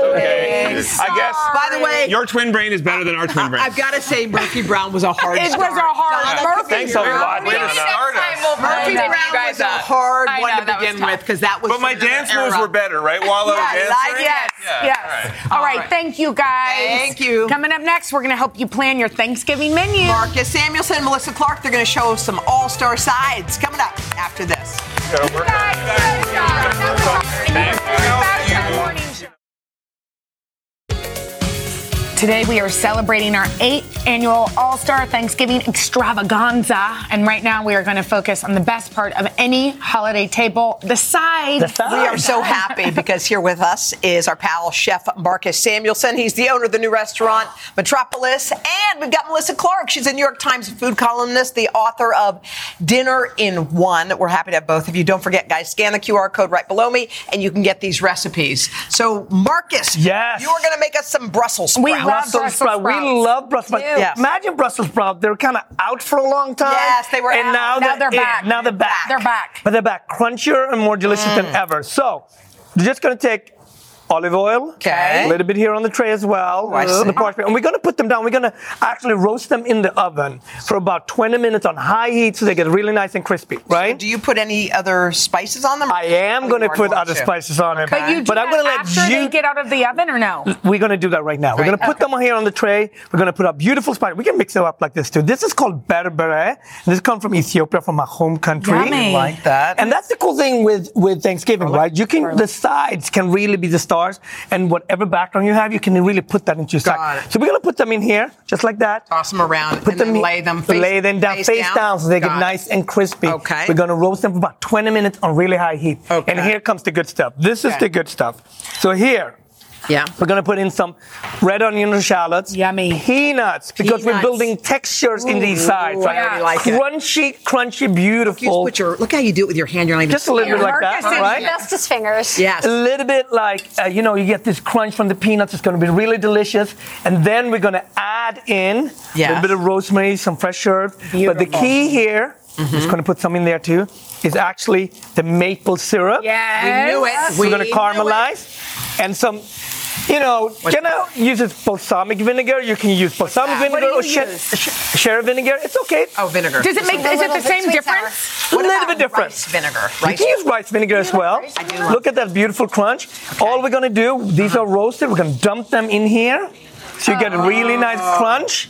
Speaker 6: okay. I guess.
Speaker 1: By the way,
Speaker 6: Your twin brain is better than our twin brain.
Speaker 1: I've got to say Murphy Brown was a hard
Speaker 3: It was a hard
Speaker 1: Donna,
Speaker 3: Murphy
Speaker 6: Thanks a
Speaker 3: Brown.
Speaker 6: lot,
Speaker 2: Maybe
Speaker 6: Donna.
Speaker 2: next time we'll
Speaker 1: Murphy Brown
Speaker 2: you guys
Speaker 1: was a
Speaker 2: uh,
Speaker 1: hard
Speaker 2: I
Speaker 1: one
Speaker 2: know,
Speaker 1: to begin with because that was.
Speaker 5: But my dance moves
Speaker 1: era.
Speaker 5: were better, right? While I was dancing.
Speaker 3: Yes,
Speaker 5: Yeah,
Speaker 3: yes.
Speaker 5: all right.
Speaker 3: All right,
Speaker 2: right.
Speaker 3: thank you guys.
Speaker 1: Thank you.
Speaker 3: Coming up next, we're going to help you plan your Thanksgiving menu.
Speaker 1: Marcus Samuelsson, and Melissa Clark, they're going to show some all-star sides coming up after this.
Speaker 6: Gotta work on it.
Speaker 3: Guys, good job. Today we are celebrating our eighth annual All Star Thanksgiving Extravaganza, and right now we are going to focus on the best part of any holiday table: the side.
Speaker 1: We are so happy because here with us is our pal chef Marcus Samuelsson. He's the owner of the new restaurant Metropolis, and we've got Melissa Clark. She's a New York Times food columnist, the author of Dinner in One. We're happy to have both of you. Don't forget, guys, scan the QR code right below me, and you can get these recipes. So, Marcus,
Speaker 8: Yes.
Speaker 1: you are going to make us some Brussels sprouts.
Speaker 3: We love Brussels
Speaker 8: sprout. We love Brussels sprouts.
Speaker 1: Yes.
Speaker 8: Imagine Brussels sprouts. They're kind of out for a long time.
Speaker 1: Yes, they were
Speaker 8: and
Speaker 1: out.
Speaker 8: Now,
Speaker 3: Now they're
Speaker 8: yeah,
Speaker 3: back.
Speaker 8: Now they're back.
Speaker 3: They're back.
Speaker 8: But they're back, crunchier and more delicious than
Speaker 1: Mm.
Speaker 8: ever. So, you're just going to take olive oil.
Speaker 1: Okay.
Speaker 8: A little bit here on the tray as well.
Speaker 1: Oh, I see.
Speaker 8: the parchment. And we're going to put them down. We're going to actually roast them in the oven for about 20 minutes on high heat so they get really nice and crispy, right?
Speaker 1: Do you put any other spices on them?
Speaker 8: I am
Speaker 1: Oh,
Speaker 8: going to put other
Speaker 1: to.
Speaker 8: spices on it.
Speaker 3: But you do
Speaker 8: but I'm going to let
Speaker 3: after
Speaker 8: you
Speaker 3: they get out of the oven, or no?
Speaker 8: we're going to do that right now. We're going to put them here on the tray. We're going to put a beautiful spice. We can mix it up like this too. This is called berbere. This comes from Ethiopia, from my home country.
Speaker 3: Yummy.
Speaker 1: Like that.
Speaker 8: And that's the cool thing with, with Thanksgiving, right? You can, the sides can really be the stars, and whatever background you have, you can really put that into your
Speaker 1: it.
Speaker 8: So we're going to put them in here, just like that.
Speaker 1: Toss them around
Speaker 8: Put
Speaker 1: and then
Speaker 8: them,
Speaker 1: lay them face,
Speaker 8: lay them down, face, down, so they
Speaker 1: Got
Speaker 8: get
Speaker 1: it.
Speaker 8: nice and crispy.
Speaker 1: Okay.
Speaker 8: We're gonna roast them for about 20 minutes on really high heat.
Speaker 1: Okay.
Speaker 8: And here comes the good stuff. This is the good stuff. So here,
Speaker 1: Yeah.
Speaker 8: we're gonna put in some red onion and shallots.
Speaker 3: Yummy.
Speaker 8: Peanuts, because we're building textures in these sides.
Speaker 1: I already like it.
Speaker 8: Crunchy, crunchy,
Speaker 1: You just
Speaker 8: beautiful.
Speaker 1: put your, look how you do it with your hand. You're not even
Speaker 8: Just a little bit like that,
Speaker 3: Marcus is
Speaker 8: right?
Speaker 9: Bestest fingers.
Speaker 1: Yes.
Speaker 8: A little bit like, uh, you know, you get this crunch from the peanuts. It's going to be really delicious. And then we're going to add in a little bit of rosemary, some fresh herbs. But the key here, just going to put some in there too, is actually the maple syrup.
Speaker 3: Yes.
Speaker 1: We knew it.
Speaker 8: We're
Speaker 1: We
Speaker 8: going to caramelize and some You know, Jenna uses balsamic vinegar. You can use balsamic
Speaker 1: that?
Speaker 8: Vinegar or
Speaker 1: you use?
Speaker 8: sh- sherry vinegar. It's okay.
Speaker 1: Oh, vinegar.
Speaker 3: Does it make? Is it the same difference?
Speaker 8: a
Speaker 1: What
Speaker 8: little
Speaker 1: about
Speaker 8: bit different.
Speaker 1: rice vinegar.
Speaker 8: You can use rice vinegar as well.
Speaker 1: I do
Speaker 8: Look at that beautiful crunch. All we're gonna do, these are uh-huh. roasted. We're gonna dump them in here, so you get a really nice
Speaker 1: Oh.
Speaker 8: crunch.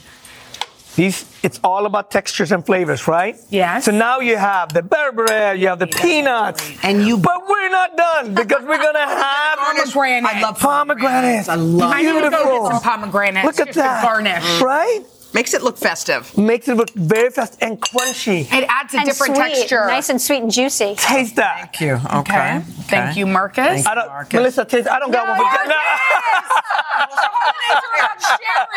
Speaker 8: These, it's all about textures and flavors, right?
Speaker 3: Yes.
Speaker 8: So now you have the berbere, you have the peanuts,
Speaker 1: And you-
Speaker 8: But we're not done because we're gonna have
Speaker 3: Pomegranate.
Speaker 1: I love
Speaker 8: pomegranates.
Speaker 1: I love
Speaker 3: I need to go get some pomegranates.
Speaker 8: Look at that,
Speaker 3: garnish.
Speaker 8: right?
Speaker 1: Makes it look festive.
Speaker 8: Makes it look very fast and crunchy.
Speaker 3: It adds a
Speaker 9: and
Speaker 3: different
Speaker 9: sweet,
Speaker 3: texture.
Speaker 9: nice and sweet and juicy.
Speaker 8: Taste that.
Speaker 1: Thank you. Okay.
Speaker 3: Okay. Thank you, Marcus.
Speaker 8: I don't,
Speaker 1: Marcus.
Speaker 8: Melissa, taste. I don't got one for Jenna.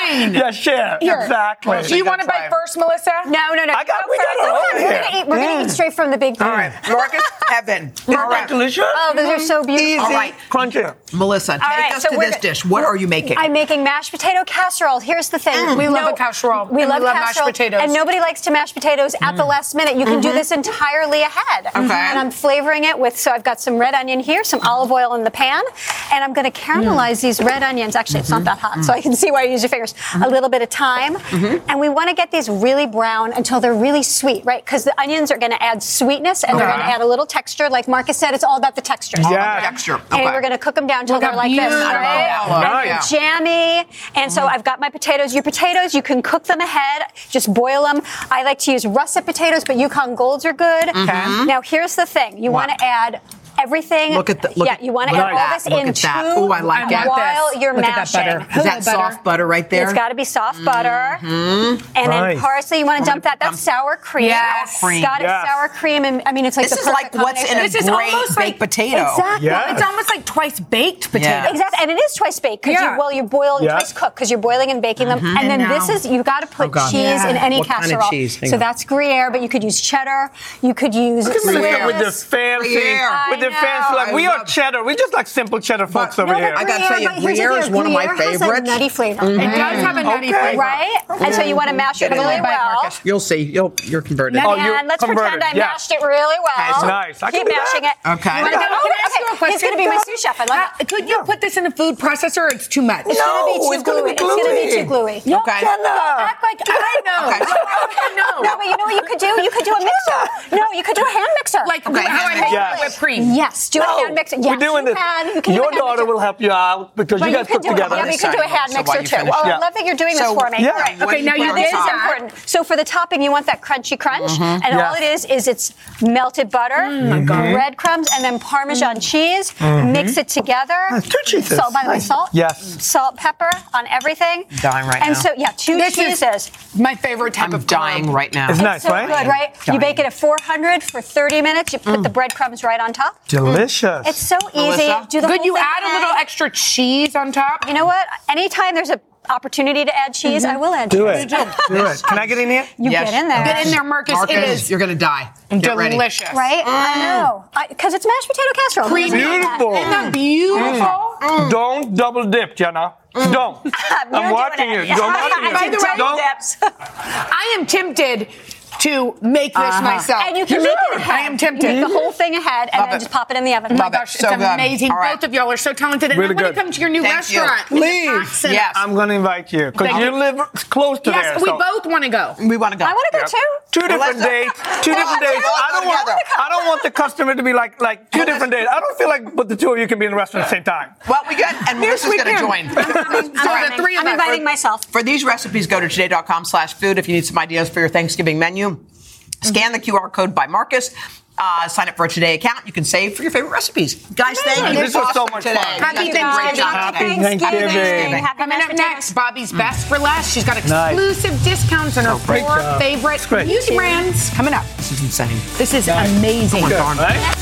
Speaker 3: sharing.
Speaker 8: yeah, share.
Speaker 3: Here.
Speaker 8: Exactly.
Speaker 3: Do you want to bite first, Melissa?
Speaker 9: No, no, no.
Speaker 8: I got-
Speaker 9: Go
Speaker 8: we got
Speaker 9: first.
Speaker 8: it over
Speaker 9: We're
Speaker 8: here.
Speaker 9: gonna eat. We're gonna
Speaker 8: Mm.
Speaker 9: eat straight from the big.
Speaker 1: All right. Marcus, Evan.
Speaker 8: Isn't that
Speaker 1: right.
Speaker 8: delicious?
Speaker 9: Oh, those are so beautiful.
Speaker 8: Easy.
Speaker 1: All right.
Speaker 8: Crunchy.
Speaker 1: Melissa, take
Speaker 9: right,
Speaker 1: us
Speaker 9: so
Speaker 1: to this dish. What are you making?
Speaker 9: I'm making mashed potato casserole. Here's the thing.
Speaker 3: We love a casserole,
Speaker 9: We
Speaker 3: and we
Speaker 9: love,
Speaker 3: love mashed potatoes.
Speaker 9: And nobody likes to mash potatoes at the mm-hmm. last minute. You can do mm-hmm. this entirely ahead.
Speaker 1: Okay.
Speaker 9: And I'm flavoring it with, so I've got some red onion here, some olive oil in the pan, and I'm going to caramelize mm. these red onions. Actually, it's not mm-hmm. that hot, so I can see why you use your fingers. A little bit of thyme. And we want to get these really brown until they're really sweet, right? Because the onions are going to add sweetness and they're going to add a little texture. Like Marcus said, it's all about the texture.
Speaker 8: Yeah.
Speaker 1: Texture. Okay.
Speaker 9: And we're going to cook them down until they're like this,
Speaker 3: beautiful.
Speaker 9: right?
Speaker 8: Nice.
Speaker 9: And jammy. And so I've got my potatoes. Your potatoes, you can cook them ahead, just boil them. I like to use russet potatoes, but Yukon Golds are good. Now, here's the thing you want to add everything.
Speaker 1: Look at the- look
Speaker 9: yeah, you want to
Speaker 1: look
Speaker 9: add all
Speaker 1: that.
Speaker 9: this
Speaker 1: Look
Speaker 9: in
Speaker 1: at that.
Speaker 9: two
Speaker 1: Ooh, I like it.
Speaker 9: while you're
Speaker 3: Look at that
Speaker 9: mashing.
Speaker 3: butter.
Speaker 1: Is that soft butter right there?
Speaker 9: It's got to be soft butter. Mm-hmm. And then
Speaker 8: Nice.
Speaker 9: parsley, you want to dump that. That's sour cream.
Speaker 3: Yes.
Speaker 1: Sour cream.
Speaker 9: Got it,
Speaker 8: Yes.
Speaker 9: sour cream. And I mean, it's like
Speaker 1: This
Speaker 9: the
Speaker 1: is like what's in a
Speaker 9: combination.
Speaker 3: This
Speaker 1: great
Speaker 3: almost
Speaker 1: baked
Speaker 3: like-
Speaker 1: potato.
Speaker 9: Exactly.
Speaker 8: Yeah.
Speaker 3: It's almost like twice baked potatoes.
Speaker 1: Yeah.
Speaker 9: Exactly, and it is twice baked because
Speaker 3: Yeah.
Speaker 9: you well you boil and
Speaker 8: Yeah.
Speaker 9: twice cooked because you're boiling and baking them, mm-hmm. and then
Speaker 3: And
Speaker 9: this is you've got to put
Speaker 1: Oh,
Speaker 9: cheese
Speaker 3: Yeah.
Speaker 9: in any
Speaker 1: What kind of
Speaker 9: casserole.
Speaker 1: cheese?
Speaker 9: So
Speaker 1: on.
Speaker 9: that's Gruyere, but you could use cheddar. You could use
Speaker 8: Melissa with the fancy,
Speaker 1: Gruyere.
Speaker 8: with the
Speaker 9: I
Speaker 8: fancy, like
Speaker 1: I
Speaker 8: we are cheddar. We just like simple cheddar folks over
Speaker 9: No,
Speaker 8: here.
Speaker 9: but
Speaker 1: I gotta tell you,
Speaker 9: but
Speaker 1: Gruyere is one of my
Speaker 9: Gruyere has a nutty flavor,
Speaker 3: It does have a nutty
Speaker 8: Okay.
Speaker 3: flavor.
Speaker 9: right? And so you want to mash it
Speaker 1: Get
Speaker 9: really well.
Speaker 3: Marcus.
Speaker 1: You'll see. You'll, you're converted.
Speaker 8: Oh, you're
Speaker 9: and let's
Speaker 8: converted,
Speaker 9: pretend I
Speaker 8: yeah.
Speaker 9: mashed it really well.
Speaker 1: so-
Speaker 8: Nice. I can
Speaker 9: Keep
Speaker 8: that.
Speaker 9: mashing it.
Speaker 1: Okay.
Speaker 9: You wanna go-
Speaker 3: Can I ask you a question?
Speaker 9: He's going to be my sous chef. I love
Speaker 3: Uh,
Speaker 9: it.
Speaker 3: could you put this in a food processor? It's too much.
Speaker 9: It's going to be
Speaker 8: No,
Speaker 9: too
Speaker 8: it's gonna
Speaker 9: gluey. It's going to be too gluey.
Speaker 1: Okay.
Speaker 8: Jenna.
Speaker 3: Act like I know. I know.
Speaker 9: No, but you know what you could do? You could do a mixer. No, you could do a hand mixer.
Speaker 3: Like
Speaker 1: Okay,
Speaker 3: how I make
Speaker 8: mixer.
Speaker 3: whipped cream.
Speaker 9: Yes, do a hand mixer. Yes,
Speaker 8: We're doing
Speaker 9: you
Speaker 8: this.
Speaker 9: Can. You can
Speaker 8: Your
Speaker 9: a hand
Speaker 8: daughter
Speaker 9: mixer.
Speaker 8: will help you out because
Speaker 9: But
Speaker 8: you guys
Speaker 9: could
Speaker 8: cook
Speaker 9: do
Speaker 8: together.
Speaker 9: Yeah, but you can do a hand
Speaker 1: So
Speaker 9: mixer
Speaker 1: you
Speaker 9: too.
Speaker 1: finish
Speaker 9: Well, I love that you're doing this for me.
Speaker 8: Yeah.
Speaker 9: All right.
Speaker 3: Okay, now you
Speaker 9: This is important. So for the topping, you want that crunchy crunch, mm-hmm. and
Speaker 8: Yeah.
Speaker 9: all it is is it's melted butter, mm-hmm. breadcrumbs, and then Parmesan mm-hmm. cheese. Mix it together.
Speaker 8: That's two cheeses.
Speaker 9: Salt, by the way, salt.
Speaker 8: Yes.
Speaker 9: Salt, pepper on everything.
Speaker 1: Dying right
Speaker 9: and
Speaker 1: now.
Speaker 9: And so yeah, two
Speaker 3: This
Speaker 9: cheeses.
Speaker 3: my favorite type
Speaker 1: I'm
Speaker 3: of
Speaker 1: dying right now.
Speaker 8: It's nice,
Speaker 9: so
Speaker 8: right?
Speaker 9: good, right? You bake it at 400 for 30 minutes. You put the mm. breadcrumbs right on top.
Speaker 8: Delicious.
Speaker 9: It's so easy.
Speaker 1: Melissa?
Speaker 9: Do the
Speaker 3: Could you add a little extra cheese on top?
Speaker 9: You know what? Anytime there's an opportunity to add cheese, mm-hmm. I will add
Speaker 8: do
Speaker 9: cheese.
Speaker 8: it. Do it. Can I get in here?
Speaker 9: You
Speaker 1: Yes.
Speaker 9: get in there.
Speaker 3: Get in there, Marcus.
Speaker 1: Marcus,
Speaker 3: It is
Speaker 1: you're gonna die. Get ready.
Speaker 3: delicious.
Speaker 9: Right? I mm. know. Because it's mashed potato casserole.
Speaker 3: Creamy.
Speaker 8: Beautiful.
Speaker 3: Isn't that beautiful? Mm. Mm.
Speaker 8: Don't double dip, Jenna. Don't. I'm
Speaker 9: You're
Speaker 8: watching
Speaker 9: doing
Speaker 8: you.
Speaker 9: it.
Speaker 8: I'm watching you.
Speaker 3: By the way-
Speaker 8: Don't.
Speaker 3: I am tempted to make this uh-huh. myself.
Speaker 9: And you can make it ahead.
Speaker 3: I am tempted.
Speaker 9: Make the whole thing ahead and
Speaker 1: Love
Speaker 9: then
Speaker 1: it.
Speaker 9: just pop it in the oven.
Speaker 3: Oh my
Speaker 1: Love it.
Speaker 3: gosh,
Speaker 1: So
Speaker 3: it's
Speaker 1: good.
Speaker 3: amazing.
Speaker 1: All right.
Speaker 3: Both of y'all are so talented. And
Speaker 8: Really
Speaker 3: I want
Speaker 8: good.
Speaker 3: to come to your new
Speaker 1: Thank you.
Speaker 3: restaurant.
Speaker 8: Please.
Speaker 1: Yes.
Speaker 8: I'm going to invite you because you
Speaker 3: you.
Speaker 8: live close to us.
Speaker 3: Yes,
Speaker 8: there.
Speaker 3: we
Speaker 8: so-
Speaker 3: both want to go.
Speaker 1: We want to go.
Speaker 9: I want to go too.
Speaker 8: Two different
Speaker 1: Melissa.
Speaker 8: days. Two different
Speaker 1: Let's
Speaker 8: days. I don't want. I don't want the customer to be like like two different days. I don't feel like but the two of you can be in the restaurant at the same time.
Speaker 1: Well, we got, and Melissa's going to join.
Speaker 3: So three of
Speaker 9: I'm inviting myself.
Speaker 1: For these recipes, go to today.com slash food if you need some ideas for your Thanksgiving menu. Scan the QR code by Marcus. Uh, sign up for a Today account. You can save for your favorite recipes. Guys, thank you.
Speaker 8: This was so much
Speaker 1: today.
Speaker 8: fun.
Speaker 1: You
Speaker 3: Happy
Speaker 1: guys did a great job
Speaker 8: Happy
Speaker 1: today.
Speaker 8: Thanksgiving.
Speaker 9: Happy
Speaker 3: Coming up next, Bobbie's best for last. She's got
Speaker 8: Nice.
Speaker 3: exclusive discounts on her
Speaker 8: great
Speaker 3: four
Speaker 8: job.
Speaker 3: favorite
Speaker 8: It's great.
Speaker 3: beauty brands. Coming up.
Speaker 1: This is insane.
Speaker 3: This is amazing.
Speaker 8: Good, right?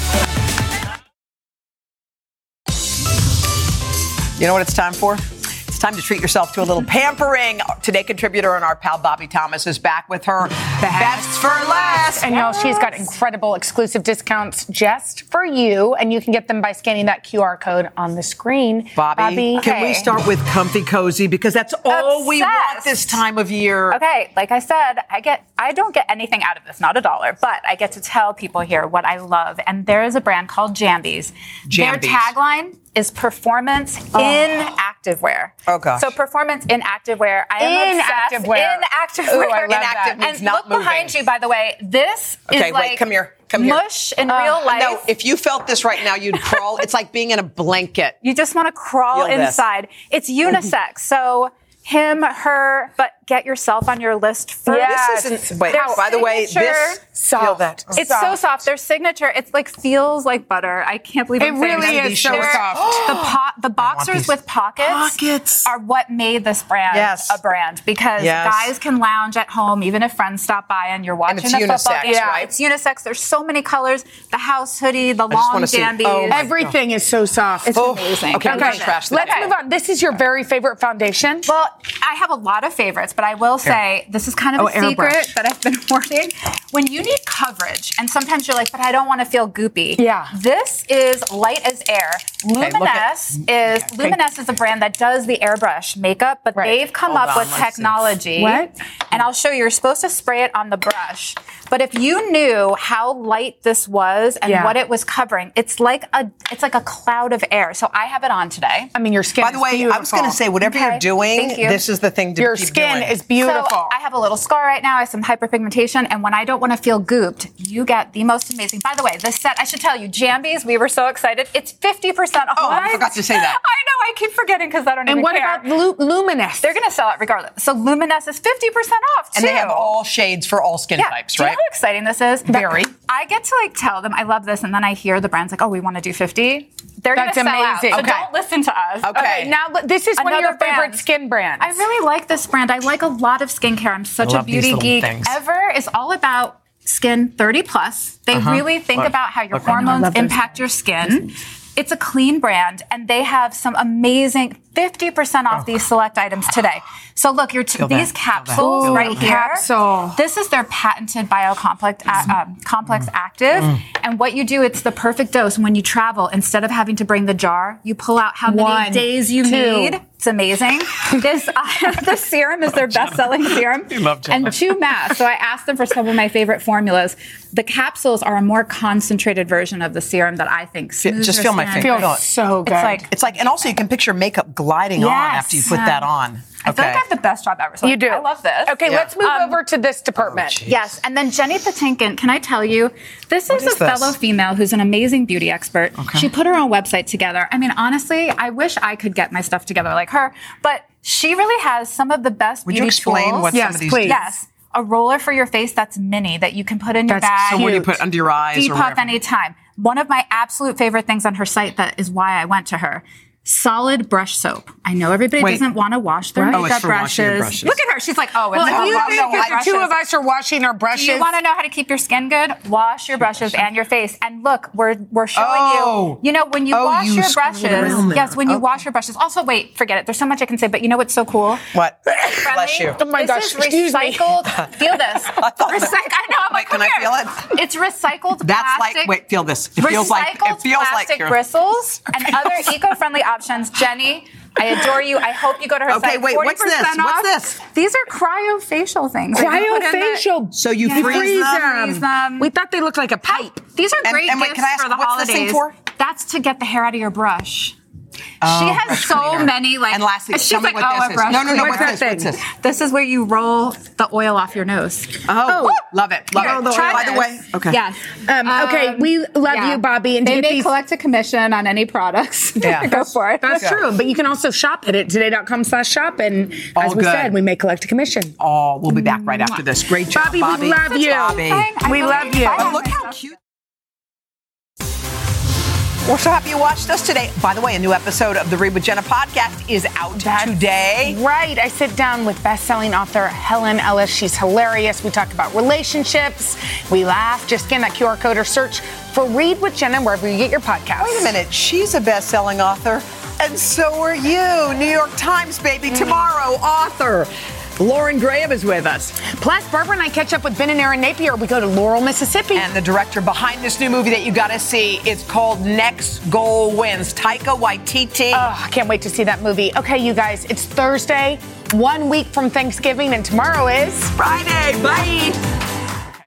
Speaker 1: You know what it's time for? It's time to treat yourself to a little pampering. Today contributor and our pal Bobbie Thomas is back with her best for last.
Speaker 3: And y'all, she's got incredible exclusive discounts just for you, and you can get them by scanning that QR code on the screen.
Speaker 1: Bobbie, can we start with comfy cozy because that's all we want
Speaker 10: Obsessed.
Speaker 1: this time of year.
Speaker 10: Okay, like I said, I get I don't get anything out of this, not a dollar, but I get to tell people here what I love. And there is a brand called Jambys. Jambys.
Speaker 1: Their
Speaker 10: tagline is performance oh. in activewear.
Speaker 1: Oh, gosh.
Speaker 10: So performance in activewear. I am
Speaker 3: In
Speaker 10: obsessed.
Speaker 3: activewear.
Speaker 10: In activewear.
Speaker 3: Ooh, I love
Speaker 1: Inactive
Speaker 3: that.
Speaker 1: means
Speaker 10: and
Speaker 1: not
Speaker 10: look behind you, by the way. This
Speaker 1: Okay,
Speaker 10: is
Speaker 1: wait,
Speaker 10: like
Speaker 1: come here, come here.
Speaker 10: mush in uh, real life.
Speaker 1: No, if you felt this right now, you'd crawl. It's like being in a blanket.
Speaker 10: You just want to crawl
Speaker 1: Feel this.
Speaker 10: inside. It's unisex. so him, her, but get yourself on your list first.
Speaker 3: Yes.
Speaker 1: This isn't. Wait,
Speaker 10: Their
Speaker 1: by the way,
Speaker 10: signature-
Speaker 1: this.
Speaker 3: Soft.
Speaker 1: Feel that.
Speaker 10: It's so soft. Their signature, it's like feels like butter. I can't believe
Speaker 3: It
Speaker 10: I'm saying
Speaker 3: really
Speaker 10: this.
Speaker 3: is so
Speaker 10: They're-
Speaker 3: soft.
Speaker 10: The po- the boxers with pockets,
Speaker 1: Pockets.
Speaker 10: are what made this brand
Speaker 1: Yes.
Speaker 10: a brand because
Speaker 1: Yes.
Speaker 10: guys can lounge at home even if friends stop by and you're watching
Speaker 1: the
Speaker 10: a football
Speaker 1: unisex,
Speaker 10: game.
Speaker 1: right?
Speaker 10: It's unisex. There's so many colors. The house hoodie, the
Speaker 1: just
Speaker 10: long
Speaker 1: wanna
Speaker 10: dandies.
Speaker 1: oh my
Speaker 3: Everything is so soft.
Speaker 10: It's oh, amazing.
Speaker 1: Okay,
Speaker 10: I
Speaker 1: I'm
Speaker 10: love
Speaker 1: gonna
Speaker 10: it.
Speaker 1: trash this.
Speaker 3: Let's
Speaker 1: Okay.
Speaker 3: move on. This is your very favorite foundation.
Speaker 10: Well, I have a lot of favorites, but I will say this is kind of
Speaker 3: Oh,
Speaker 10: a secret that I've been hoarding. When you need coverage, and sometimes you're like, but I don't want to feel goopy.
Speaker 3: Yeah.
Speaker 10: This is light as air.
Speaker 1: look at-
Speaker 10: Luminess mm, is Luminess is a brand that does the airbrush makeup, but
Speaker 3: Right.
Speaker 10: they've come
Speaker 1: Hold
Speaker 10: up
Speaker 1: on,
Speaker 10: with
Speaker 1: let's see.
Speaker 10: technology.
Speaker 3: What?
Speaker 10: And I'll show you. You're supposed to spray it on the brush. But if you knew how light this was and
Speaker 3: Yeah.
Speaker 10: what it was covering, it's like a it's like a cloud of air. So I have it on today.
Speaker 3: I mean, your skin.
Speaker 1: By the
Speaker 3: is
Speaker 1: way, I was going to say, whatever
Speaker 10: Okay,
Speaker 1: you're doing,
Speaker 10: you.
Speaker 1: this is the thing to be.
Speaker 3: your
Speaker 1: keep
Speaker 3: skin
Speaker 1: doing.
Speaker 3: is beautiful.
Speaker 10: So I have a little scar right now. I have some hyperpigmentation, and when I don't want to feel gooped, you get the most amazing. By the way, this set I should tell you, Jambys. We were so excited. It's fifty percent off.
Speaker 1: Oh, I forgot to say that.
Speaker 10: I know. I keep forgetting because I don't even know.
Speaker 3: and
Speaker 10: even
Speaker 3: what
Speaker 10: care.
Speaker 3: about Lu- Luminess?
Speaker 10: They're going to sell it regardless. So Luminess is fifty percent off too.
Speaker 1: and they have all shades for all skin
Speaker 10: yeah.
Speaker 1: types, right?
Speaker 10: Know how exciting this is?
Speaker 1: Very.
Speaker 10: I get to like tell them I love this, and then I hear the brands like, "Oh, we want to do 50. They're going to
Speaker 3: That's
Speaker 10: sell out.
Speaker 3: amazing.
Speaker 10: So
Speaker 3: Okay.
Speaker 10: don't listen to us.
Speaker 1: Okay.
Speaker 3: okay, now this is one of
Speaker 10: Another
Speaker 3: your favorite skin brands.
Speaker 10: I really like this brand. I like a lot of skincare. I'm such a beauty geek.
Speaker 11: things.
Speaker 10: Ever is all about skin 30 plus. They
Speaker 11: Uh-huh.
Speaker 10: really think about how your hormones impact your skin. It's a clean brand, and they have some amazing 50% off these select items today. So look, you're t-
Speaker 11: Oh.
Speaker 10: These
Speaker 11: that,
Speaker 10: capsules
Speaker 3: Ooh,
Speaker 10: right here.
Speaker 3: capsule.
Speaker 10: This is their patented biocomplex a- um, complex active,
Speaker 11: Mm.
Speaker 10: and what you do, it's the perfect dose. When you travel, instead of having to bring the jar, you pull out how many days you
Speaker 3: two.
Speaker 10: need. It's amazing. This uh, the serum is their best-selling serum,
Speaker 11: love
Speaker 10: and two masks. So I asked them for some of my favorite formulas. The capsules are a more concentrated version of the serum that I think.
Speaker 1: Feel- just feel
Speaker 10: your
Speaker 1: my
Speaker 10: skin.
Speaker 1: finger.
Speaker 3: feels so good.
Speaker 10: It's like
Speaker 1: It's like, and also you can picture makeup gliding on after you put that on.
Speaker 10: I feel like I have the best job ever. So
Speaker 3: you do.
Speaker 10: I love this.
Speaker 3: Okay,
Speaker 1: Yeah.
Speaker 3: let's move
Speaker 10: Um,
Speaker 3: over to this department.
Speaker 10: Yes, and then Jenny Patinkin, can I tell you, this is,
Speaker 1: is
Speaker 10: a
Speaker 1: this?
Speaker 10: fellow female who's an amazing beauty expert. She put her own website together. I mean, honestly, I wish I could get my stuff together like her, but she really has some of the best
Speaker 1: Would you explain
Speaker 10: tools.
Speaker 1: what
Speaker 3: Yes,
Speaker 1: some of these
Speaker 3: please.
Speaker 1: do?
Speaker 10: Yes. A roller for your face that's mini that you can put in your
Speaker 3: That's
Speaker 10: bag.
Speaker 1: So what do you put under your eyes or
Speaker 10: Depop
Speaker 1: wherever?
Speaker 10: anytime. One of my absolute favorite things on her site that is why I went to her. Solid brush soap. I know everybody
Speaker 1: Wait.
Speaker 10: doesn't want to wash their
Speaker 1: Oh, it's
Speaker 10: makeup
Speaker 1: for washing your
Speaker 10: brushes.
Speaker 1: brushes.
Speaker 10: Look at her. She's like, oh,
Speaker 3: Well,
Speaker 10: it's
Speaker 3: if
Speaker 10: all
Speaker 3: you
Speaker 10: washing
Speaker 3: think
Speaker 10: your
Speaker 3: that the two of us are washing our
Speaker 10: Do
Speaker 3: brushes,
Speaker 10: you want to know how to keep your skin good? Wash your brushes and your face. And look, we're we're showing
Speaker 1: Oh.
Speaker 10: you. You know when you
Speaker 1: Oh,
Speaker 10: wash
Speaker 1: you
Speaker 10: your
Speaker 1: scroll
Speaker 10: brushes. Yes, when you
Speaker 1: Okay.
Speaker 10: wash your brushes. Also, wait, forget it. There's so much I can say, but you know what's so cool?
Speaker 1: What?
Speaker 10: Friendly.
Speaker 1: Bless you.
Speaker 3: Oh my
Speaker 10: this
Speaker 3: gosh,
Speaker 10: is
Speaker 3: excuse me.
Speaker 10: recycled. Feel this.
Speaker 1: thought-
Speaker 10: Recyc- I know. I'm
Speaker 1: Wait,
Speaker 10: like,
Speaker 1: can
Speaker 10: come
Speaker 1: I feel it?
Speaker 10: It's recycled
Speaker 1: That's
Speaker 10: plastic.
Speaker 1: like, wait, feel this. It feels like, it feels like
Speaker 10: bristles and other eco-friendly options. Jenny, I adore you. I hope you go to her
Speaker 1: Okay,
Speaker 10: site.
Speaker 1: wait, what's
Speaker 10: 40%
Speaker 1: this? What's
Speaker 10: off.
Speaker 1: this?
Speaker 10: These are cryofacial things. that you the-
Speaker 3: Cryofacial.
Speaker 1: So you
Speaker 10: Yeah.
Speaker 1: freeze,
Speaker 3: freeze
Speaker 1: them.
Speaker 3: them.
Speaker 10: Freeze them.
Speaker 3: We thought they looked like a pipe.
Speaker 10: These are
Speaker 1: And-
Speaker 10: great
Speaker 1: and wait,
Speaker 10: gifts
Speaker 1: can I ask,
Speaker 10: for the
Speaker 1: what's
Speaker 10: holidays.
Speaker 1: this thing for?
Speaker 10: That's to get the hair out of your brush. She
Speaker 1: Oh,
Speaker 10: has so
Speaker 1: cleaner.
Speaker 10: many like.
Speaker 1: And lastly,
Speaker 10: she's like,
Speaker 1: what
Speaker 10: oh,
Speaker 1: this. No, no, no, what's this? What's this?
Speaker 10: This is where you roll the oil off your nose.
Speaker 1: Oh, love it. Love
Speaker 10: Here,
Speaker 1: it.
Speaker 10: try
Speaker 1: By the
Speaker 10: this.
Speaker 1: way, okay.
Speaker 10: Yes.
Speaker 3: Um, okay, we love you, Bobbie. And
Speaker 10: they may
Speaker 3: these-
Speaker 10: collect a commission on any products.
Speaker 1: Yeah.
Speaker 10: Go for it.
Speaker 3: That's true, but you can also shop at it today.com slash shop. And
Speaker 1: All
Speaker 3: as we
Speaker 1: good.
Speaker 3: said, we may collect a commission.
Speaker 1: Oh, we'll be back right after this. Great job,
Speaker 3: Bobbie,
Speaker 1: Bobbie.
Speaker 3: we love you.
Speaker 10: Bobbie.
Speaker 3: We love you.
Speaker 1: Oh, look how cute. We're so happy you watched us today. By the way, a new episode of the Read with Jenna podcast is out today.
Speaker 3: Right. I sit down with best-selling author Helen Ellis. She's hilarious. We talk about relationships. We laugh. Just scan that QR code or search for Read with Jenna wherever you get your podcast.
Speaker 1: Wait a minute, she's a best-selling author, and so are you. New York Times, baby. Mm. Tomorrow, author. Lauren Graham is with us.
Speaker 3: Plus, Barbara and I catch up with Ben and Erin Napier. We go to Laurel, Mississippi.
Speaker 1: And the director behind this new movie that you got to see, it's called Next Goal Wins. Taika Waititi.
Speaker 3: Oh, I can't wait to see that movie. Okay, you guys, it's Thursday, one week from Thanksgiving, and tomorrow is.
Speaker 1: Friday. Bye.